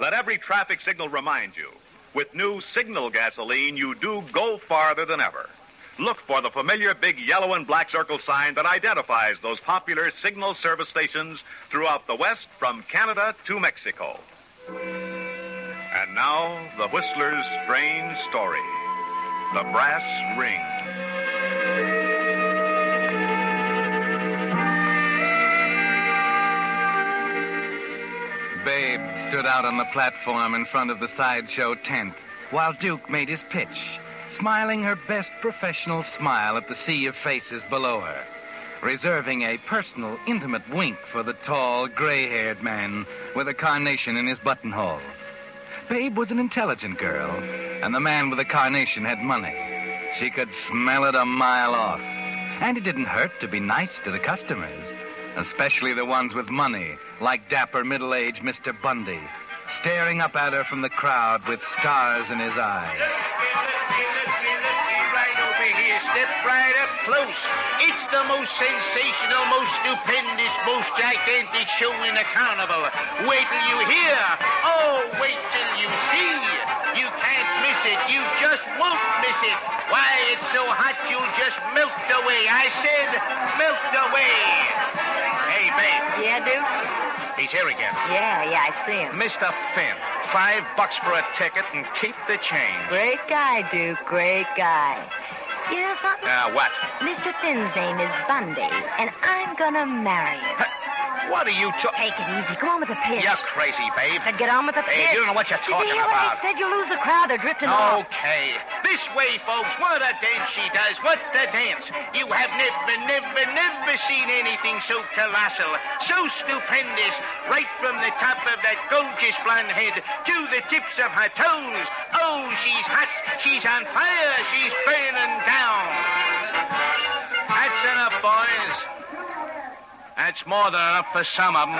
let every traffic signal remind you with new signal gasoline, you do go farther than ever. Look for the familiar big yellow and black circle sign that identifies those popular signal service stations throughout the West from Canada to Mexico. And now, the Whistler's strange story The Brass Ring. Babe stood out on the platform in front of the sideshow tent while Duke made his pitch, smiling her best professional smile at the sea of faces below her, reserving a personal, intimate wink for the tall, gray haired man with a carnation in his buttonhole. Babe was an intelligent girl, and the man with the carnation had money. She could smell it a mile off. And it didn't hurt to be nice to the customers, especially the ones with money, like dapper middle aged Mr. Bundy, staring up at her from the crowd with stars in his eyes. Step right up close. It's the most sensational, most stupendous, most gigantic show in the carnival. Wait till you hear. Oh, wait till you see. You can't miss it. You just won't miss it. Why, it's so hot you'll just melt away. I said melt away. Hey, babe. Yeah, Duke? He's here again. Yeah, yeah, I see him. Mr. Finn, five bucks for a ticket and keep the change. Great guy, Duke. Great guy. You know something? Uh, what? Mr. Finn's name is Bundy, and I'm gonna marry him. What are you talking? Take it easy. Come on with the pitch. You're crazy, babe. Said get on with the Hey, pitch. you don't know what you're Did talking you hear what. I said? You lose the crowd. They're drifting off. Okay. This way, folks. What a dance she does. What a dance. You have never, never, never seen anything so colossal, so stupendous, right from the top of that gorgeous blonde head to the tips of her toes. Oh, she's hot. She's on fire. She's burning down. That's more than enough for some of them.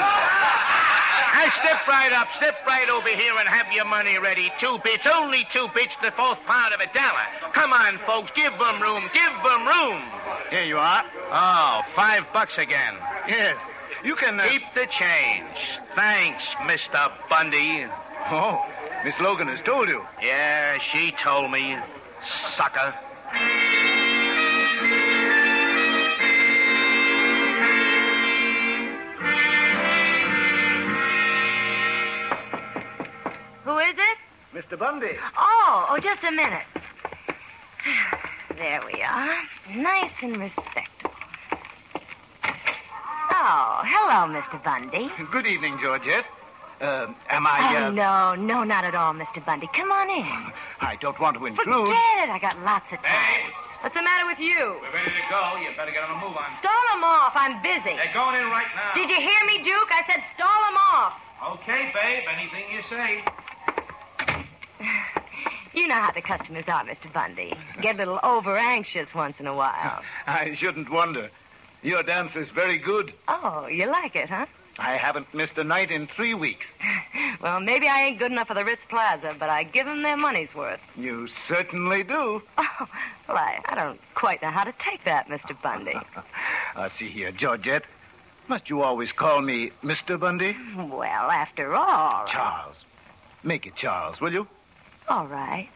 Now step right up, step right over here and have your money ready. Two bits, only two bits, the fourth part of a dollar. Come on, folks, give them room, give them room. Here you are. Oh, five bucks again. Yes. You can. Uh... Keep the change. Thanks, Mr. Bundy. Oh, Miss Logan has told you. Yeah, she told me. Sucker. Mr. Bundy. Oh, oh, just a minute. There we are. Nice and respectable. Oh, hello, Mr. Bundy. Good evening, Georgette. Uh, am I. Oh, Uh... no, no, not at all, Mr. Bundy. Come on in. I don't want to intrude. Forget it. I got lots of time. Hey. What's the matter with you? We're ready to go. You better get on the move on. Stall them off. I'm busy. They're going in right now. Did you hear me, Duke? I said stall them off. Okay, babe. Anything you say. You know how the customers are, Mr. Bundy. Get a little over anxious once in a while. I shouldn't wonder. Your dance is very good. Oh, you like it, huh? I haven't missed a night in three weeks. Well, maybe I ain't good enough for the Ritz Plaza, but I give 'em their money's worth. You certainly do. Oh, well, I, I don't quite know how to take that, Mr. Bundy. Uh, see here, Georgette. Must you always call me Mr. Bundy? well, after all. Charles. Make it Charles, will you? All right.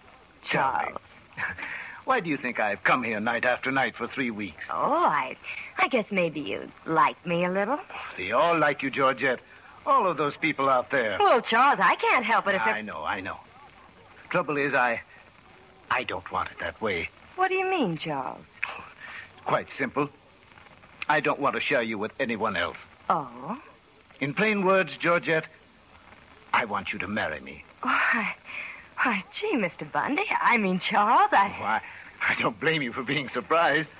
Charles. Why do you think I've come here night after night for three weeks? Oh, I, I guess maybe you like me a little. They all like you, Georgette. All of those people out there. Well, Charles, I can't help it if I it... know, I know. Trouble is, I. I don't want it that way. What do you mean, Charles? Quite simple. I don't want to share you with anyone else. Oh? In plain words, Georgette, I want you to marry me. Oh, Why, why, gee, Mr. Bundy. I mean, Charles, I... Why, I don't blame you for being surprised.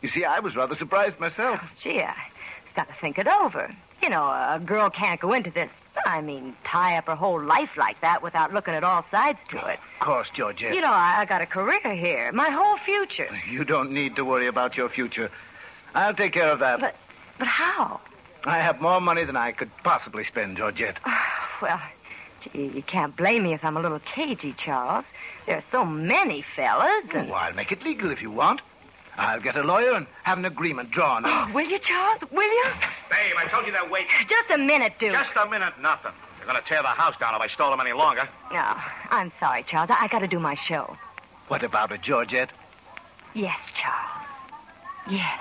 You see, I was rather surprised myself. Oh, gee, I've got to think it over. You know, a girl can't go into this, I mean, tie up her whole life like that without looking at all sides to it. Of course, Georgette. You know, I, I got a career here, my whole future. You don't need to worry about your future. I'll take care of that. But, but how? I have more money than I could possibly spend, Georgette. Well, gee, you can't blame me if I'm a little cagey, Charles. There are so many fellas, and... Oh, I'll make it legal if you want. I'll get a lawyer and have an agreement drawn. Oh, will you, Charles? Will you? Babe, I told you that wait. Just a minute, Duke. Just a minute, nothing. They're going to tear the house down if I stall them any longer. No, I'm sorry, Charles. I, I got to do my show. What about it, Georgette? Yes, Charles. Yes.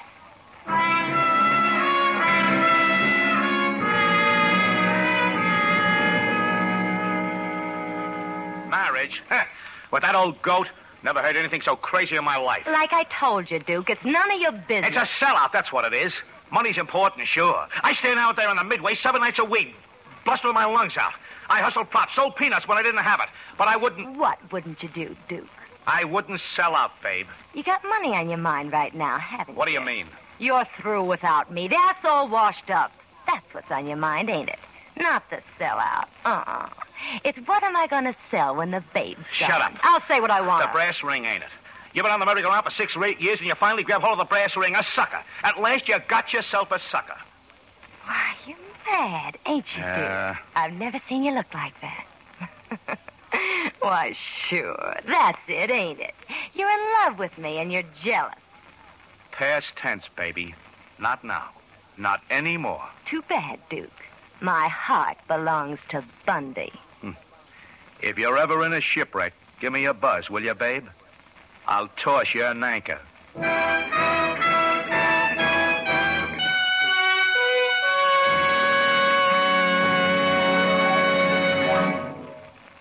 Marriage? Heh. With that old goat? Never heard anything so crazy in my life. Like I told you, Duke, it's none of your business. It's a sellout, that's what it is. Money's important, sure. I stand out there in the midway seven nights a week, blustering my lungs out. I hustled props, sold peanuts when I didn't have it. But I wouldn't. What wouldn't you do, Duke? I wouldn't sell out, babe. You got money on your mind right now, haven't you? What do you? you mean? You're through without me. That's all washed up. That's what's on your mind, ain't it? Not the sellout. Uh-uh. It's what am I going to sell when the babe's Shut gone? up. I'll say what I want. The brass ring, ain't it? You've been on the merry-go-round for six or eight years, and you finally grab hold of the brass ring. A sucker. At last, you got yourself a sucker. Why, you're mad, ain't you. Duke? I've never seen you look like that. Why, sure. That's it, ain't it? You're in love with me, and you're jealous. Past tense, baby. Not now. Not anymore. Too bad, Duke. My heart belongs to Bundy. If you're ever in a shipwreck, give me a buzz, will you, babe? I'll toss you an anchor.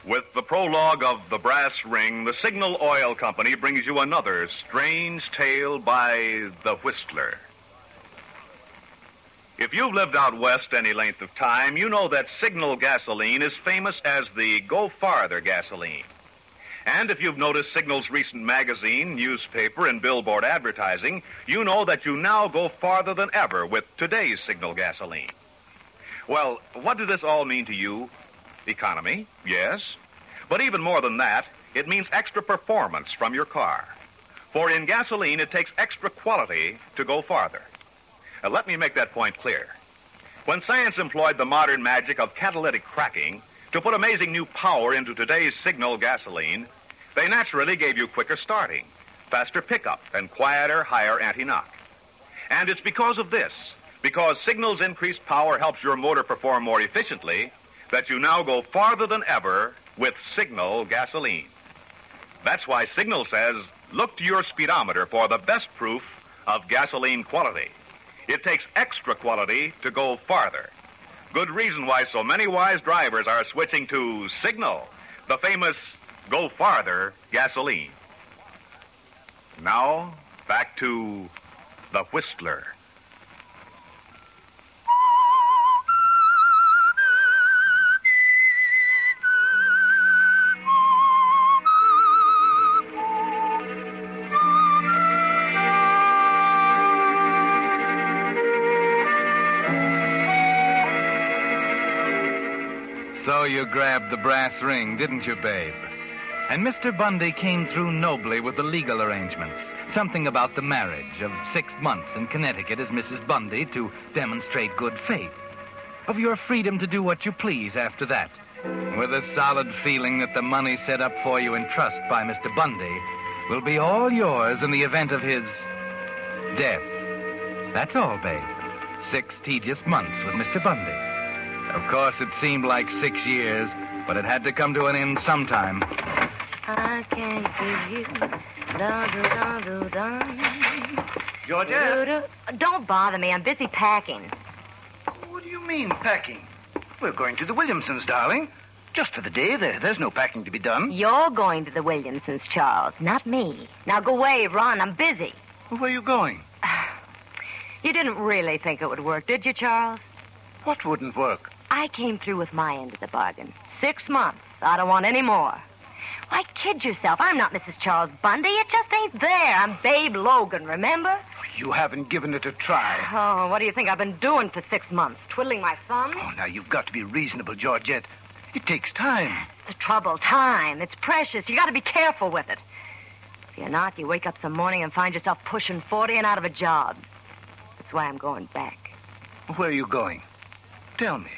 With the prologue of The Brass Ring, the Signal Oil Company brings you another strange tale by The Whistler. If you've lived out west any length of time, you know that Signal gasoline is famous as the Go Farther gasoline. And if you've noticed Signal's recent magazine, newspaper, and billboard advertising, you know that you now go farther than ever with today's Signal gasoline. Well, what does this all mean to you? Economy, yes. But even more than that, it means extra performance from your car. For in gasoline, it takes extra quality to go farther. Now, let me make that point clear. When science employed the modern magic of catalytic cracking to put amazing new power into today's signal gasoline, they naturally gave you quicker starting, faster pickup, and quieter, higher anti-knock. And it's because of this, because Signal's increased power helps your motor perform more efficiently, that you now go farther than ever with Signal gasoline. That's why Signal says, look to your speedometer for the best proof of gasoline quality. It takes extra quality to go farther. Good reason why so many wise drivers are switching to Signal, the famous Go Farther gasoline. Now, back to the Whistler. The brass ring, didn't you, babe? And Mr. Bundy came through nobly with the legal arrangements. Something about the marriage of six months in Connecticut as Mrs. Bundy to demonstrate good faith. Of your freedom to do what you please after that. With a solid feeling that the money set up for you in trust by Mr. Bundy will be all yours in the event of his death. That's all, babe. Six tedious months with Mr. Bundy. Of course, it seemed like six years, but it had to come to an end sometime. I can't give you. Dun, dun, dun, dun, Georgia? Don't bother me. I'm busy packing. What do you mean, packing? We're going to the Williamsons, darling. Just for the day. There, there's no packing to be done. You're going to the Williamsons, Charles, not me. Now go away, run. I'm busy. Where are you going? You didn't really think it would work, did you, Charles? What wouldn't work? I came through with my end of the bargain. Six months. I don't want any more. Why kid yourself? I'm not Mrs. Charles Bundy. It just ain't there. I'm Babe Logan, remember? You haven't given it a try. Oh, what do you think I've been doing for six months? Twiddling my thumb? Oh, now you've got to be reasonable, Georgette. It takes time. The trouble, time. It's precious. You got to be careful with it. If you're not, you wake up some morning and find yourself pushing 40 and out of a job. That's why I'm going back. Where are you going? Tell me.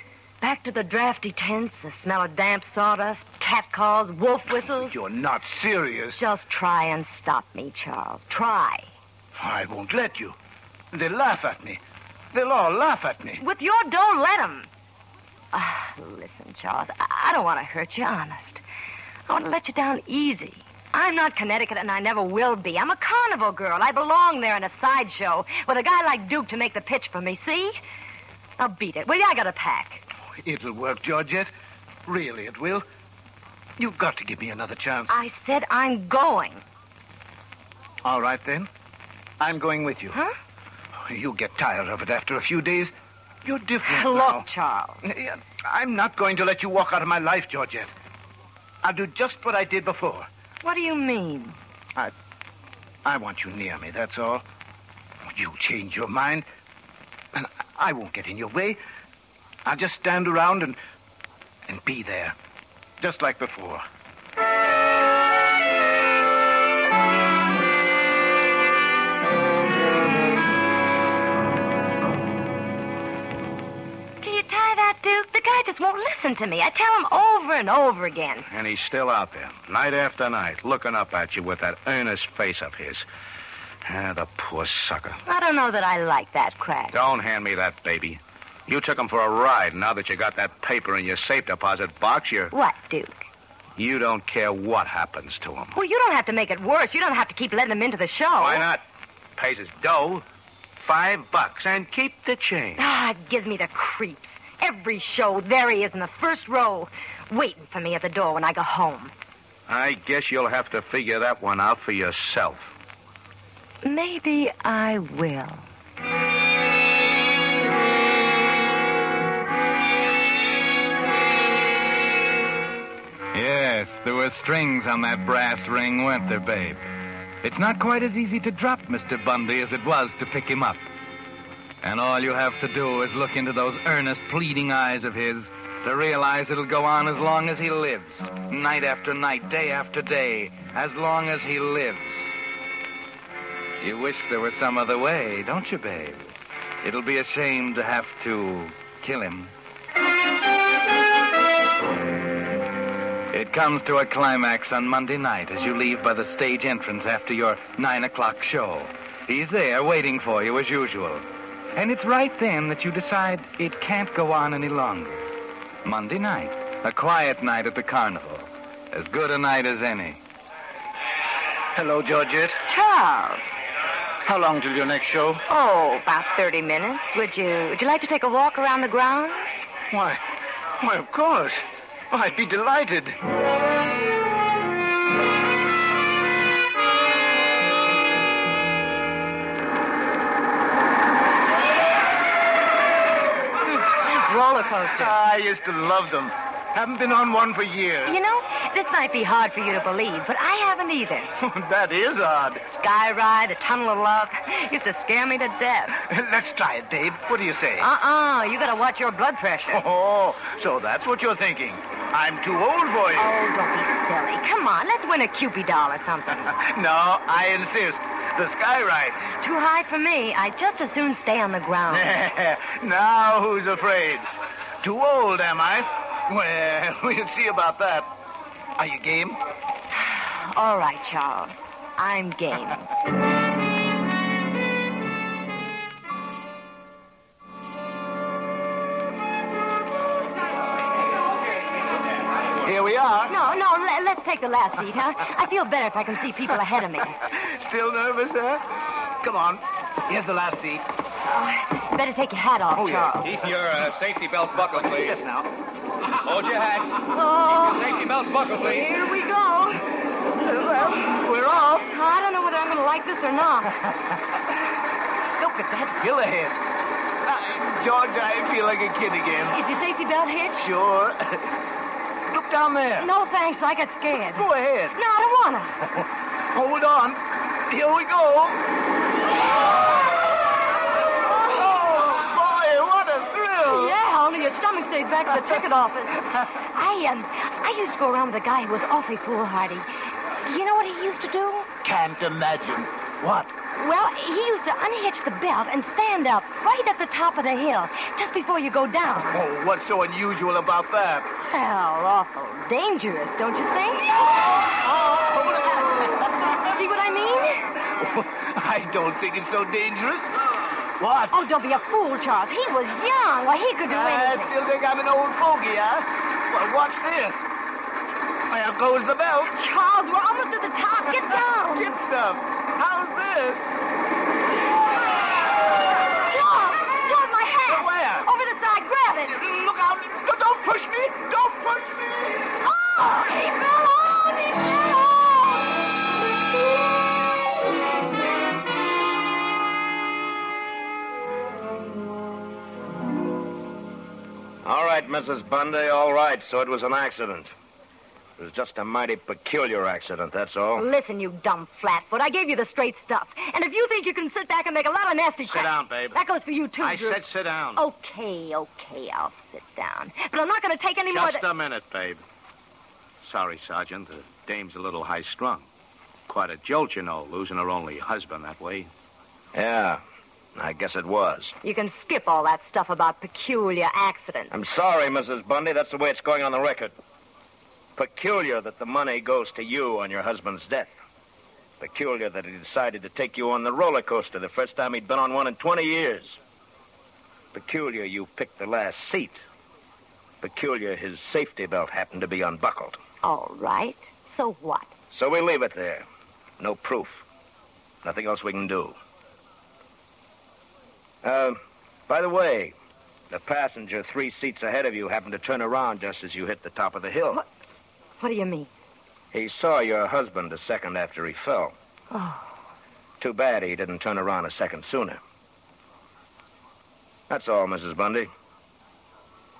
Back to the drafty tents, the smell of damp sawdust, cat calls, wolf whistles. You're not serious. Just try and stop me, Charles. Try. I won't let you. They'll laugh at me. They'll all laugh at me. With your don't let 'em. Ah, listen, Charles, I, I don't want to hurt you, honest. I want to let you down easy. I'm not Connecticut, and I never will be. I'm a carnival girl. I belong there in a sideshow with a guy like Duke to make the pitch for me, see? Now beat it. Will you? I got to pack. It'll work, Georgette. Really, it will. You've got to give me another chance. I said I'm going. All right, then. I'm going with you. Huh? You'll get tired of it after a few days. You're different Look, now. Charles. I'm not going to let you walk out of my life, Georgette. I'll do just what I did before. What do you mean? I. I want you near me, that's all. You change your mind, and I won't get in your way. I'll just stand around and and be there, just like before. Can you tie that, Duke? The guy just won't listen to me. I tell him over and over again. And he's still out there, night after night, looking up at you with that earnest face of his. Ah, the poor sucker. I don't know that I like that crack. Don't hand me that baby. You took him for a ride. Now that you got that paper in your safe deposit box, you're. What, Duke? You don't care what happens to him. Well, you don't have to make it worse. You don't have to keep letting him into the show. Why not? Pays his dough. Five bucks, and keep the change. Ah, it gives me the creeps. Every show, there he is in the first row, waiting for me at the door when I go home. I guess you'll have to figure that one out for yourself. Maybe I will. Strings on that brass ring, weren't there, babe? It's not quite as easy to drop Mr. Bundy as it was to pick him up. And all you have to do is look into those earnest, pleading eyes of his to realize it'll go on as long as he lives. Night after night, day after day, as long as he lives. You wish there were some other way, don't you, babe? It'll be a shame to have to kill him. It comes to a climax on Monday night as you leave by the stage entrance after your nine o'clock show. He's there waiting for you as usual. And it's right then that you decide it can't go on any longer. Monday night, a quiet night at the carnival. As good a night as any. Hello, Georgette. Charles. How long till your next show? Oh, about 30 minutes. Would you would you like to take a walk around the grounds? Why, why, of course. Oh, I'd be delighted. Roller coaster. I used to love them. Haven't been on one for years. You know, this might be hard for you to believe, but I haven't either. that is odd. Sky ride, the tunnel of love, used to scare me to death. Let's try it, Dave. What do you say? Uh-uh, you gotta watch your blood pressure. Oh, so that's what you're thinking. I'm too old for you. Oh, don't be silly. Come on, let's win a Cupid doll or something. No, I insist. The sky ride. Too high for me. I'd just as soon stay on the ground. now who's afraid? Too old, am I? Well, we'll see about that. Are you game? All right, Charles. I'm game. Let's take the last seat, huh? I feel better if I can see people ahead of me. Still nervous, huh? Come on. Here's the last seat. Oh, better take your hat off, Oh, yeah. Charles. Keep your uh, safety belts buckled, please. Yes, now. Hold your hats. Oh, Safety belts buckled, please. here we go. Well, we're off. I don't know whether I'm going to like this or not. Look at that bill ahead. Uh, George, I feel like a kid again. Is your safety belt hitched? Sure. Down there. No, thanks. I get scared. Go ahead. No, I don't want to. Hold on. Here we go. Oh, boy, what a thrill. Yeah, only your stomach stays back at the ticket office. I, um, I used to go around with a guy who was awfully foolhardy. You know what he used to do? Can't imagine. What? Well, he used to unhitch the belt and stand up right at the top of the hill, just before you go down. Oh, what's so unusual about that? Well, awful dangerous, don't you think? See what I mean? I don't think it's so dangerous. What? Oh, don't be a fool, Charles. He was young. Well, he could do I anything. still think I'm an old fogey, huh? Well, watch this. I'll close the belt. Charles, we're almost at the top. Get down. Get stuff. How's this? Charles, Charles, my hat. Where? Over the side. Grab it. Look out. No, Don't push me. Don't push me. Oh, he fell off. He fell off. All right, Mrs. Bundy, all right. So it was an accident. It was just a mighty peculiar accident, that's all. Listen, you dumb flatfoot. I gave you the straight stuff. And if you think you can sit back and make a lot of nasty shots. Sit down, babe. That goes for you, too, I Drew. said sit down. Okay, okay, I'll sit down. But I'm not going to take any more Just than... a minute, babe. Sorry, Sergeant. The dame's a little high strung. Quite a jolt, you know, losing her only husband that way. Yeah, I guess it was. You can skip all that stuff about peculiar accidents. I'm sorry, Mrs. Bundy. That's the way it's going on the record. Peculiar that the money goes to you on your husband's death. Peculiar that he decided to take you on the roller coaster the first time he'd been on one in 20 years. Peculiar you picked the last seat. Peculiar his safety belt happened to be unbuckled. All right. So what? So we leave it there. No proof. Nothing else we can do. Uh, by the way, the passenger three seats ahead of you happened to turn around just as you hit the top of the hill. What? What do you mean? He saw your husband a second after he fell. Oh, Too bad he didn't turn around a second sooner. That's all, Mrs. Bundy.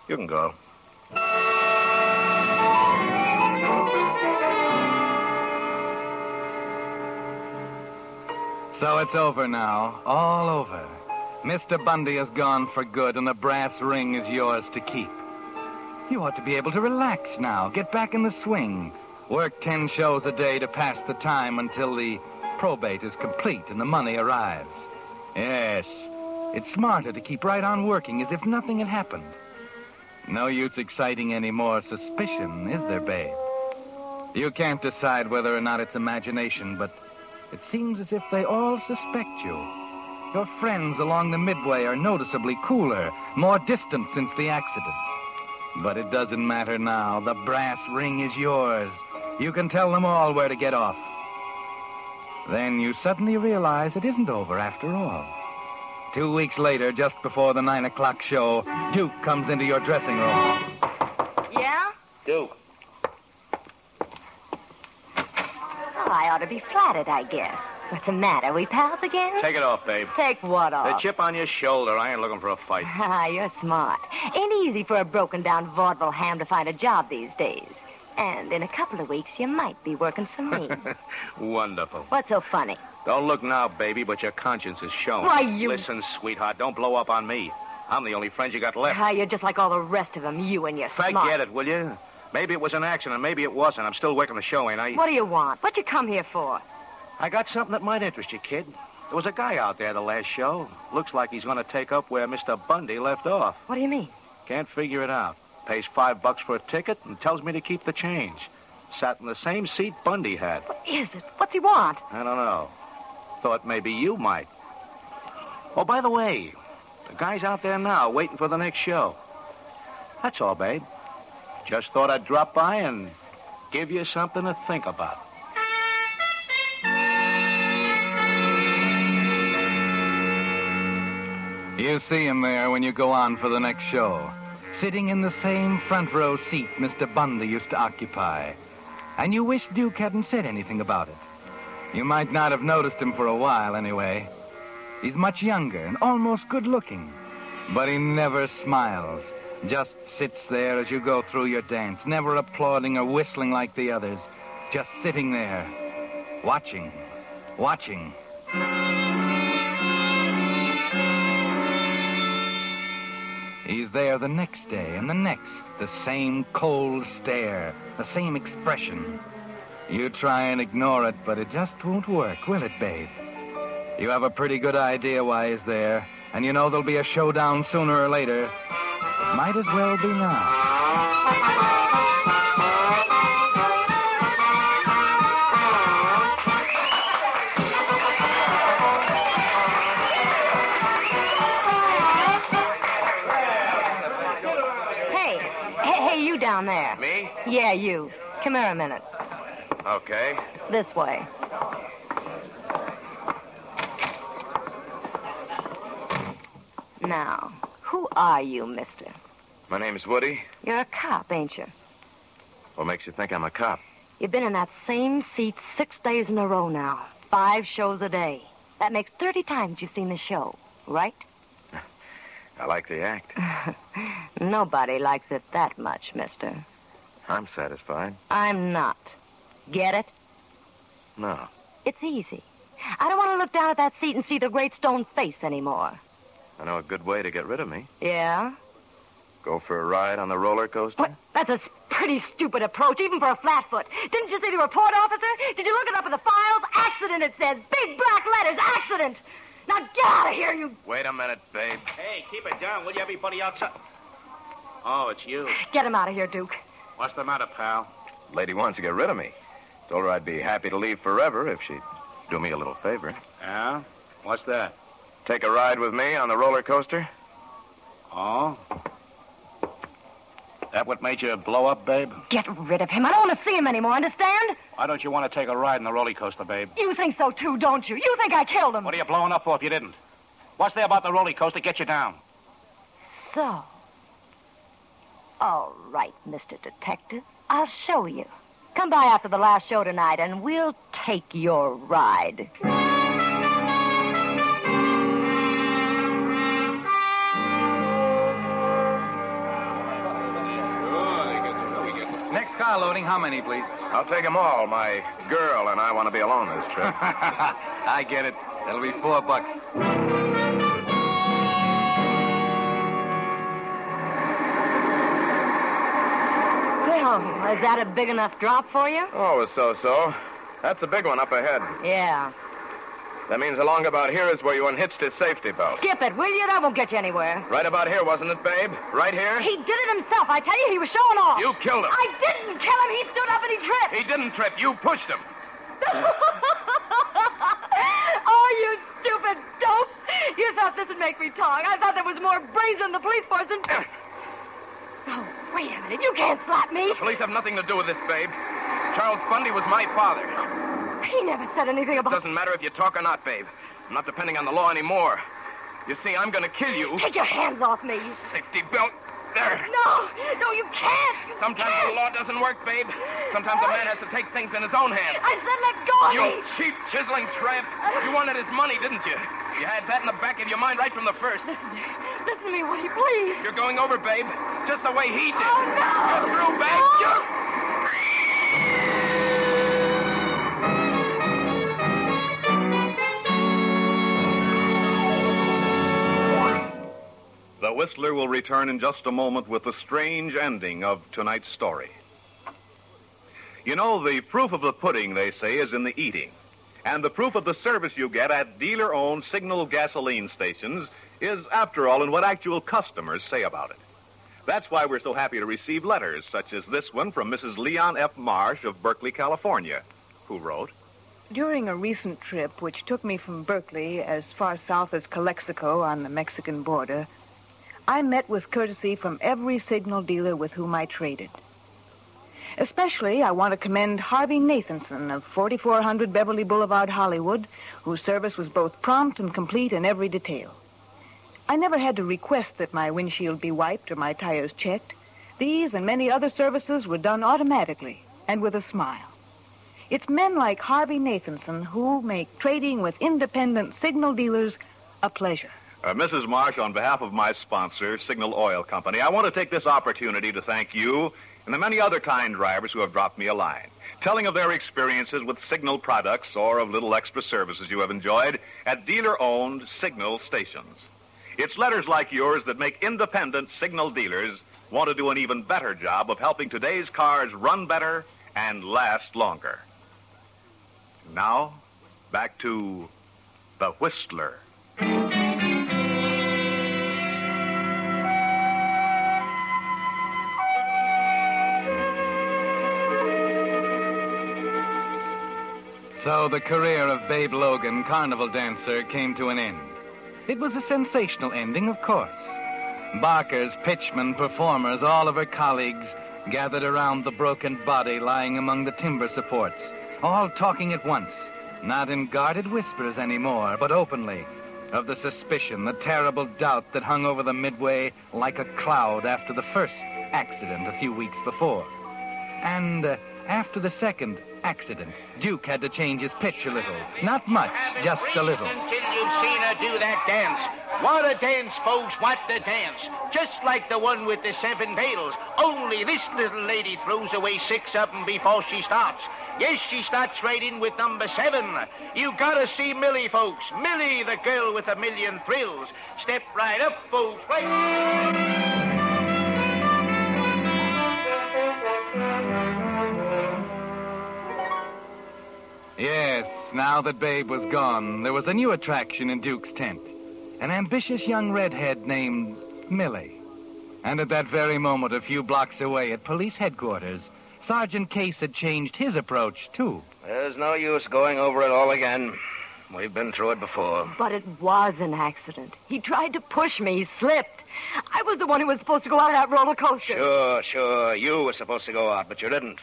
You can go. So it's over now, all over. Mr. Bundy is gone for good, and the brass ring is yours to keep. You ought to be able to relax now, get back in the swing, work ten shows a day to pass the time until the probate is complete and the money arrives. Yes, it's smarter to keep right on working as if nothing had happened. No use exciting any more suspicion, is there, babe? You can't decide whether or not it's imagination, but it seems as if they all suspect you. Your friends along the Midway are noticeably cooler, more distant since the accident. But it doesn't matter now. The brass ring is yours. You can tell them all where to get off. Then you suddenly realize it isn't over after all. Two weeks later, just before the nine o'clock show, Duke comes into your dressing room. yeah? Duke. Well, I ought to be flattered, I guess. What's the matter? We pals again? Take it off, babe. Take what off? The chip on your shoulder. I ain't looking for a fight. Ah, you're smart. Ain't easy for a broken down vaudeville ham to find a job these days. And in a couple of weeks, you might be working for me. Wonderful. What's so funny? Don't look now, baby, but your conscience is showing. Why, you- Listen, sweetheart, don't blow up on me. I'm the only friend you got left. Ah, you're just like all the rest of them, you and your Forget smart. it, will you? Maybe it was an accident. Maybe it wasn't. I'm still working the show, ain't I? What do you want? What you come here for? I got something that might interest you, kid. There was a guy out there the last show. Looks like he's going to take up where Mr. Bundy left off. What do you mean? Can't figure it out. Pays five bucks for a ticket and tells me to keep the change. Sat in the same seat Bundy had. What is it? What's he want? I don't know. Thought maybe you might. Oh, by the way, the guy's out there now waiting for the next show. That's all, babe. Just thought I'd drop by and give you something to think about. You see him there when you go on for the next show, sitting in the same front row seat Mr. Bundy used to occupy. And you wish Duke hadn't said anything about it. You might not have noticed him for a while, anyway. He's much younger and almost good looking, but he never smiles. Just sits there as you go through your dance, never applauding or whistling like the others. Just sitting there, watching, watching. He's there the next day and the next, the same cold stare, the same expression. You try and ignore it, but it just won't work, will it, babe? You have a pretty good idea why he's there, and you know there'll be a showdown sooner or later. Might as well be now. Yeah, you. Come here a minute. Okay. This way. Now, who are you, mister? My name's Woody. You're a cop, ain't you? What makes you think I'm a cop? You've been in that same seat six days in a row now. Five shows a day. That makes 30 times you've seen the show, right? I like the act. Nobody likes it that much, mister. I'm satisfied. I'm not. Get it? No. It's easy. I don't want to look down at that seat and see the great stone face anymore. I know a good way to get rid of me. Yeah? Go for a ride on the roller coaster? What? That's a pretty stupid approach, even for a flatfoot. Didn't you see the report, officer? Did you look it up in the files? Accident, it says. Big black letters, accident. Now get out of here, you... Wait a minute, babe. Hey, keep it down, will you? Everybody outside. Oh, it's you. Get him out of here, Duke. What's the matter, pal? Lady wants to get rid of me. Told her I'd be happy to leave forever if she'd do me a little favor. Yeah? What's that? Take a ride with me on the roller coaster? Oh? That what made you blow up, babe? Get rid of him. I don't want to see him anymore, understand? Why don't you want to take a ride in the roller coaster, babe? You think so, too, don't you? You think I killed him. What are you blowing up for if you didn't? What's there about the roller coaster get you down? So. All right, Mr. Detective. I'll show you. Come by after the last show tonight, and we'll take your ride. Next car loading, how many, please? I'll take 'em all. My girl and I want to be alone this trip. I get it. That'll be four bucks. Well, is that a big enough drop for you? oh, so-so. That's a big one up ahead. Yeah. That means along about here is where you unhitched his safety belt. Skip it, will you? That won't get you anywhere. Right about here, wasn't it, babe? Right here? He did it himself. I tell you, he was showing off. You killed him. I didn't kill him. He stood up and he tripped. He didn't trip. You pushed him. oh, you stupid dope. You thought this would make me talk. I thought there was more brains in the police force than... Oh, wait a minute. You can't slap me. Police have nothing to do with this, babe. Charles Bundy was my father. He never said anything about... It doesn't matter if you talk or not, babe. I'm not depending on the law anymore. You see, I'm going to kill you. Take your hands off me. Safety belt. There. No, no, you can't. You Sometimes can't. the law doesn't work, babe. Sometimes a man has to take things in his own hands. I said let go of You me. cheap, chiseling tramp. You wanted his money, didn't you? You had that in the back of your mind right from the first. Listen listen to me, Woody, please. You're going over, babe, just the way he did. Oh, no. You're through, babe. No. You're... Whistler will return in just a moment with the strange ending of tonight's story. You know, the proof of the pudding, they say, is in the eating. And the proof of the service you get at dealer owned signal gasoline stations is, after all, in what actual customers say about it. That's why we're so happy to receive letters such as this one from Mrs. Leon F. Marsh of Berkeley, California, who wrote During a recent trip, which took me from Berkeley as far south as Calexico on the Mexican border, I met with courtesy from every signal dealer with whom I traded. Especially, I want to commend Harvey Nathanson of 4400 Beverly Boulevard, Hollywood, whose service was both prompt and complete in every detail. I never had to request that my windshield be wiped or my tires checked. These and many other services were done automatically and with a smile. It's men like Harvey Nathanson who make trading with independent signal dealers a pleasure. Uh, Mrs. Marsh, on behalf of my sponsor, Signal Oil Company, I want to take this opportunity to thank you and the many other kind drivers who have dropped me a line, telling of their experiences with Signal products or of little extra services you have enjoyed at dealer owned Signal stations. It's letters like yours that make independent Signal dealers want to do an even better job of helping today's cars run better and last longer. Now, back to The Whistler. So the career of Babe Logan, carnival dancer, came to an end. It was a sensational ending, of course. Barkers, pitchmen, performers, all of her colleagues gathered around the broken body lying among the timber supports, all talking at once, not in guarded whispers anymore, but openly, of the suspicion, the terrible doubt that hung over the midway like a cloud after the first accident a few weeks before. And uh, after the second accident, Duke had to change his pitch a little. Not much, just a little. Until you've seen her do that dance. What a dance, folks, what a dance. Just like the one with the seven pails. Only this little lady throws away six of them before she starts. Yes, she starts right in with number seven. You gotta see Millie, folks. Millie, the girl with a million thrills. Step right up, folks. Right. Yes, now that Babe was gone, there was a new attraction in Duke's tent. An ambitious young redhead named Millie. And at that very moment, a few blocks away at police headquarters, Sergeant Case had changed his approach, too. There's no use going over it all again. We've been through it before. But it was an accident. He tried to push me. He slipped. I was the one who was supposed to go out of that roller coaster. Sure, sure. You were supposed to go out, but you didn't.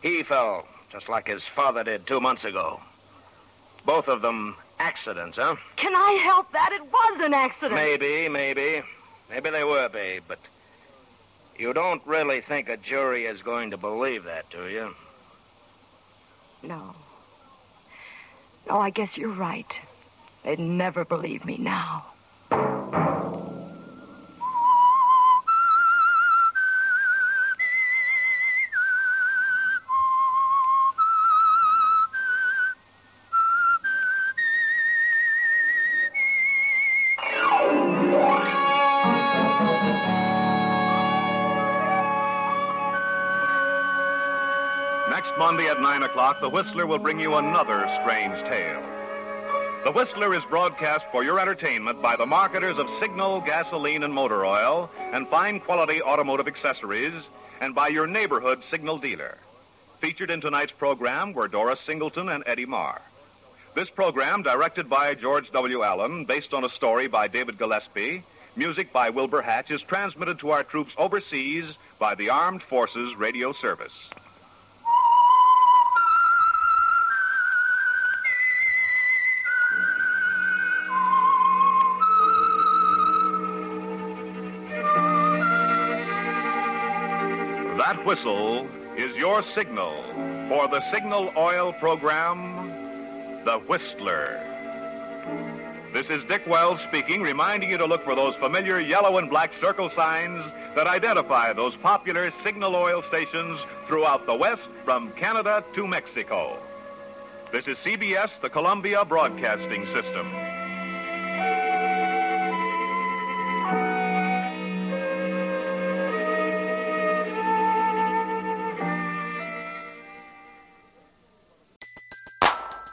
He fell, just like his father did two months ago. Both of them accidents, huh? Can I help that? It was an accident. Maybe, maybe. Maybe they were, babe, but you don't really think a jury is going to believe that, do you? No. No, I guess you're right. They'd never believe me now. Next Monday at 9 o'clock, The Whistler will bring you another strange tale. The Whistler is broadcast for your entertainment by the marketers of Signal, gasoline, and motor oil, and fine quality automotive accessories, and by your neighborhood Signal dealer. Featured in tonight's program were Doris Singleton and Eddie Marr. This program, directed by George W. Allen, based on a story by David Gillespie, music by Wilbur Hatch, is transmitted to our troops overseas by the Armed Forces Radio Service. Whistle is your signal for the Signal Oil program, The Whistler. This is Dick Wells speaking, reminding you to look for those familiar yellow and black circle signs that identify those popular Signal Oil stations throughout the West from Canada to Mexico. This is CBS, the Columbia Broadcasting System.